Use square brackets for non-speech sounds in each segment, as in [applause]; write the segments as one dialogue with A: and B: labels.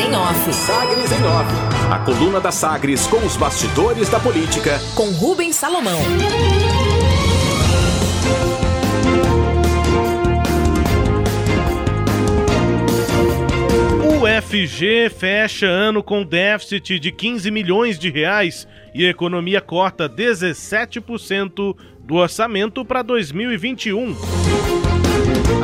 A: em Off.
B: Sagres em Off. A coluna da Sagres com os bastidores da política.
A: Com Rubens Salomão.
C: O FG fecha ano com déficit de 15 milhões de reais e a economia corta 17% do orçamento para 2021.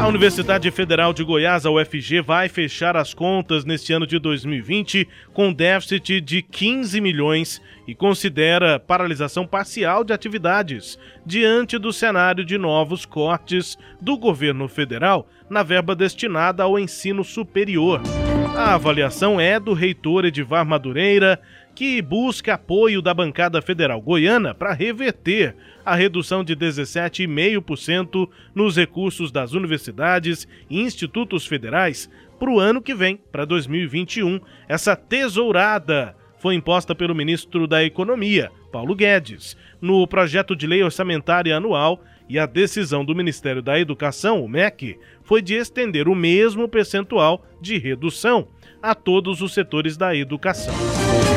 C: A Universidade Federal de Goiás, a UFG, vai fechar as contas neste ano de 2020 com déficit de 15 milhões e considera paralisação parcial de atividades diante do cenário de novos cortes do governo federal na verba destinada ao ensino superior. A avaliação é do reitor Edivar Madureira, que busca apoio da bancada federal goiana para reverter a redução de 17,5% nos recursos das universidades e institutos federais para o ano que vem, para 2021. Essa tesourada foi imposta pelo ministro da Economia, Paulo Guedes, no projeto de lei orçamentária anual e a decisão do Ministério da Educação, o MEC, foi de estender o mesmo percentual de redução a todos os setores da educação.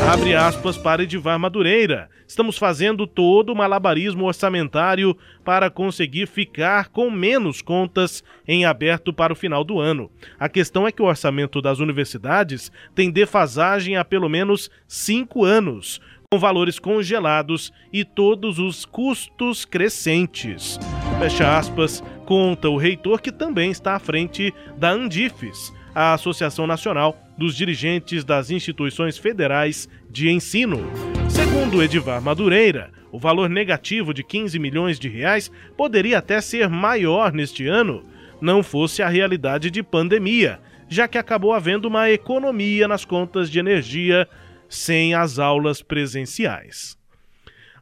C: Abre aspas para Edivar Madureira. Estamos fazendo todo o malabarismo orçamentário para conseguir ficar com menos contas em aberto para o final do ano. A questão é que o orçamento das universidades tem defasagem há pelo menos cinco anos com valores congelados e todos os custos crescentes. Fecha aspas, conta o reitor que também está à frente da Andifes, a Associação Nacional dos Dirigentes das Instituições Federais de Ensino. Segundo Edivar Madureira, o valor negativo de 15 milhões de reais poderia até ser maior neste ano, não fosse a realidade de pandemia, já que acabou havendo uma economia nas contas de energia sem as aulas presenciais.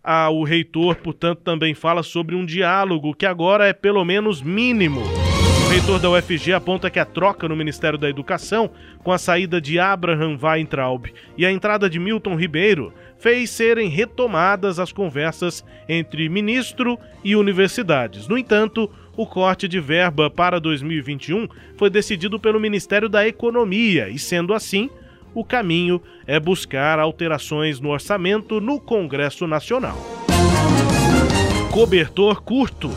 C: Ah, o reitor, portanto, também fala sobre um diálogo que agora é pelo menos mínimo o reitor da UFG aponta que a troca no Ministério da Educação, com a saída de Abraham Weintraub e a entrada de Milton Ribeiro, fez serem retomadas as conversas entre ministro e universidades. No entanto, o corte de verba para 2021 foi decidido pelo Ministério da Economia e, sendo assim, o caminho é buscar alterações no orçamento no Congresso Nacional cobertor curto.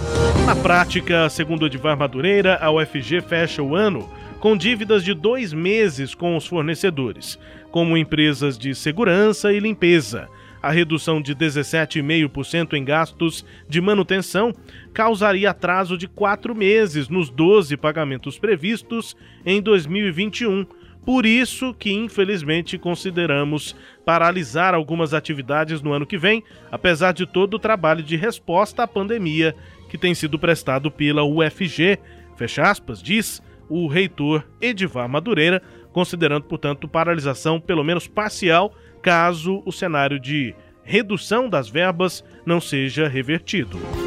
C: Na prática, segundo Edivar Madureira, a UFG fecha o ano com dívidas de dois meses com os fornecedores, como empresas de segurança e limpeza. A redução de 17,5% em gastos de manutenção causaria atraso de quatro meses nos 12 pagamentos previstos em 2021 por isso que, infelizmente, consideramos paralisar algumas atividades no ano que vem, apesar de todo o trabalho de resposta à pandemia que tem sido prestado pela UFG, fecha aspas, diz o reitor Edivar Madureira, considerando, portanto, paralisação pelo menos parcial, caso o cenário de redução das verbas não seja revertido.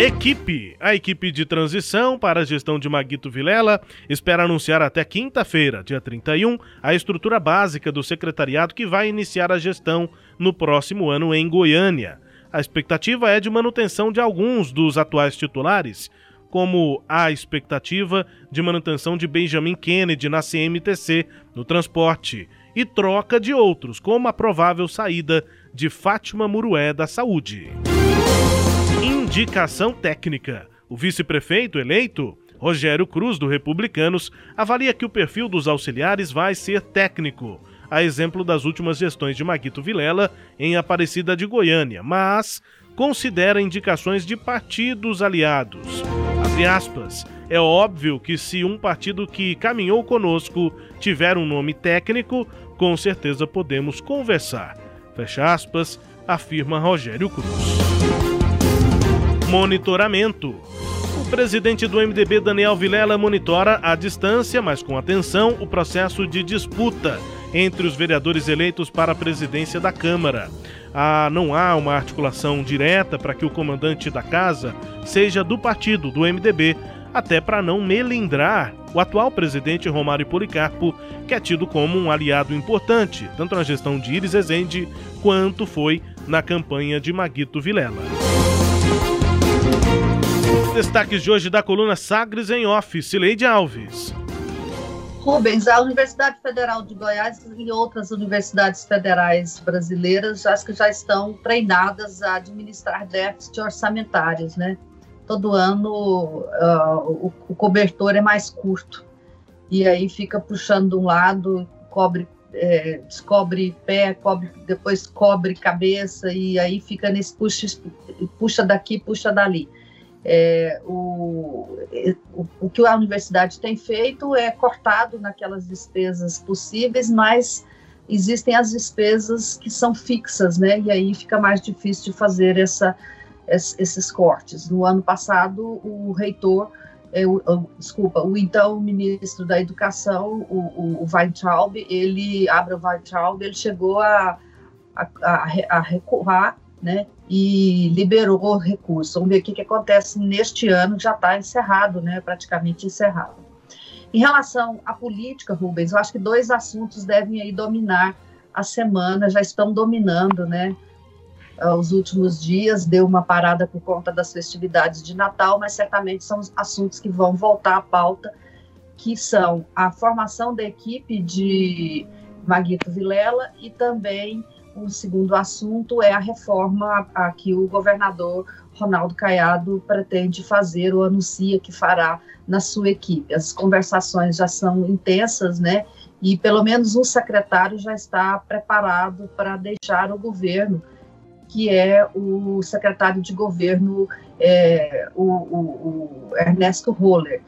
C: Equipe. A equipe de transição para a gestão de Maguito Vilela espera anunciar até quinta-feira, dia 31, a estrutura básica do secretariado que vai iniciar a gestão no próximo ano em Goiânia. A expectativa é de manutenção de alguns dos atuais titulares, como a expectativa de manutenção de Benjamin Kennedy na CMTC, no transporte, e troca de outros, como a provável saída de Fátima Murué da Saúde. Indicação técnica. O vice-prefeito eleito, Rogério Cruz, do Republicanos, avalia que o perfil dos auxiliares vai ser técnico, a exemplo das últimas gestões de Maguito Vilela em Aparecida de Goiânia, mas considera indicações de partidos aliados. Abre aspas. É óbvio que se um partido que caminhou conosco tiver um nome técnico, com certeza podemos conversar. Fecha aspas, afirma Rogério Cruz monitoramento. O presidente do MDB, Daniel Vilela, monitora à distância, mas com atenção, o processo de disputa entre os vereadores eleitos para a presidência da Câmara. Ah, não há uma articulação direta para que o comandante da casa seja do partido, do MDB, até para não melindrar o atual presidente Romário Policarpo, que é tido como um aliado importante, tanto na gestão de Iris Ezende quanto foi na campanha de Maguito Vilela. Destaques de hoje da coluna Sagres em Off, Cileide Alves.
A: Rubens, a Universidade Federal de Goiás e outras universidades federais brasileiras acho que já estão treinadas a administrar déficits orçamentários, né? Todo ano uh, o, o, cobertor é mais curto e aí fica puxando de um lado, cobre, é, descobre pé, cobre, depois cobre cabeça e aí fica nesse puxa, puxa daqui, puxa dali. É, o, o, o, que a universidade tem feito é cortado naquelas despesas possíveis, mas existem as despesas que são fixas, né? E aí fica mais difícil de fazer essa, esses cortes. No ano passado, o reitor, o, o, desculpa, o então ministro da Educação, o, o Weintraub, ele, Abraham Weintraub, ele chegou a, a, a, a recuar né, e liberou recursos. Vamos ver o que, que acontece neste ano, já está encerrado, né, praticamente encerrado. Em relação à política, Rubens, eu acho que dois assuntos devem aí dominar a semana, já estão dominando, né, os últimos dias, deu uma parada por conta das festividades de Natal, mas certamente são assuntos que vão voltar à pauta, que são a formação da equipe de Maguito Vilela e também o segundo assunto é a reforma a, que o governador Ronaldo Caiado pretende fazer ou anuncia que fará na sua equipe. As conversações já são intensas, né? E pelo menos um secretário já está preparado para deixar o governo, que é o secretário de governo, é, o, o, o Ernesto Roller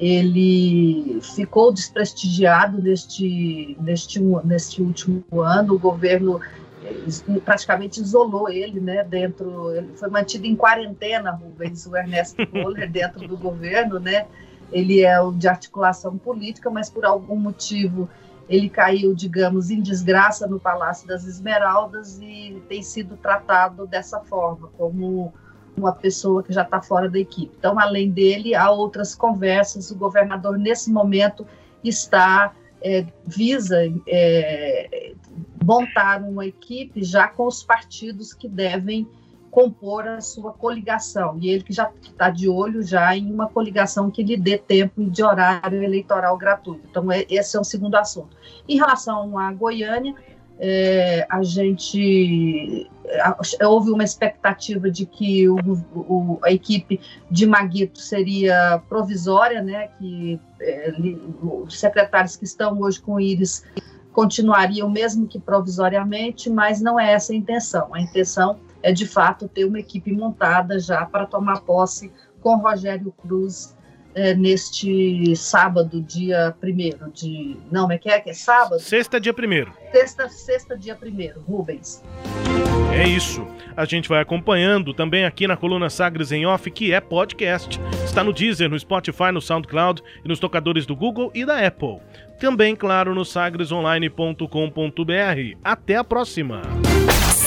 A: ele ficou desprestigiado neste, neste, neste último ano, o governo eh, praticamente isolou ele, né, dentro, ele foi mantido em quarentena, Rubens, o Ernesto [laughs] Kohler, dentro do governo, né, ele é o de articulação política, mas por algum motivo ele caiu, digamos, em desgraça no Palácio das Esmeraldas e tem sido tratado dessa forma, como uma pessoa que já está fora da equipe. Então, além dele, há outras conversas. O governador, nesse momento, está é, visa é, montar uma equipe já com os partidos que devem compor a sua coligação. E ele que já está de olho já em uma coligação que lhe dê tempo de horário eleitoral gratuito. Então, é, esse é o segundo assunto. Em relação à Goiânia, é, a gente houve uma expectativa de que o, o, a equipe de Maguito seria provisória, né, que é, os secretários que estão hoje com o Íris continuariam mesmo que provisoriamente, mas não é essa a intenção. A intenção é de fato ter uma equipe montada já para tomar posse com Rogério Cruz é, neste sábado, dia primeiro de. Não, é que é que é sábado?
C: Sexta, dia primeiro.
A: Sexta, sexta, dia primeiro, Rubens.
C: É isso. A gente vai acompanhando também aqui na coluna Sagres em Off, que é podcast. Está no Deezer, no Spotify, no SoundCloud e nos tocadores do Google e da Apple. Também, claro, no sagresonline.com.br. Até a próxima.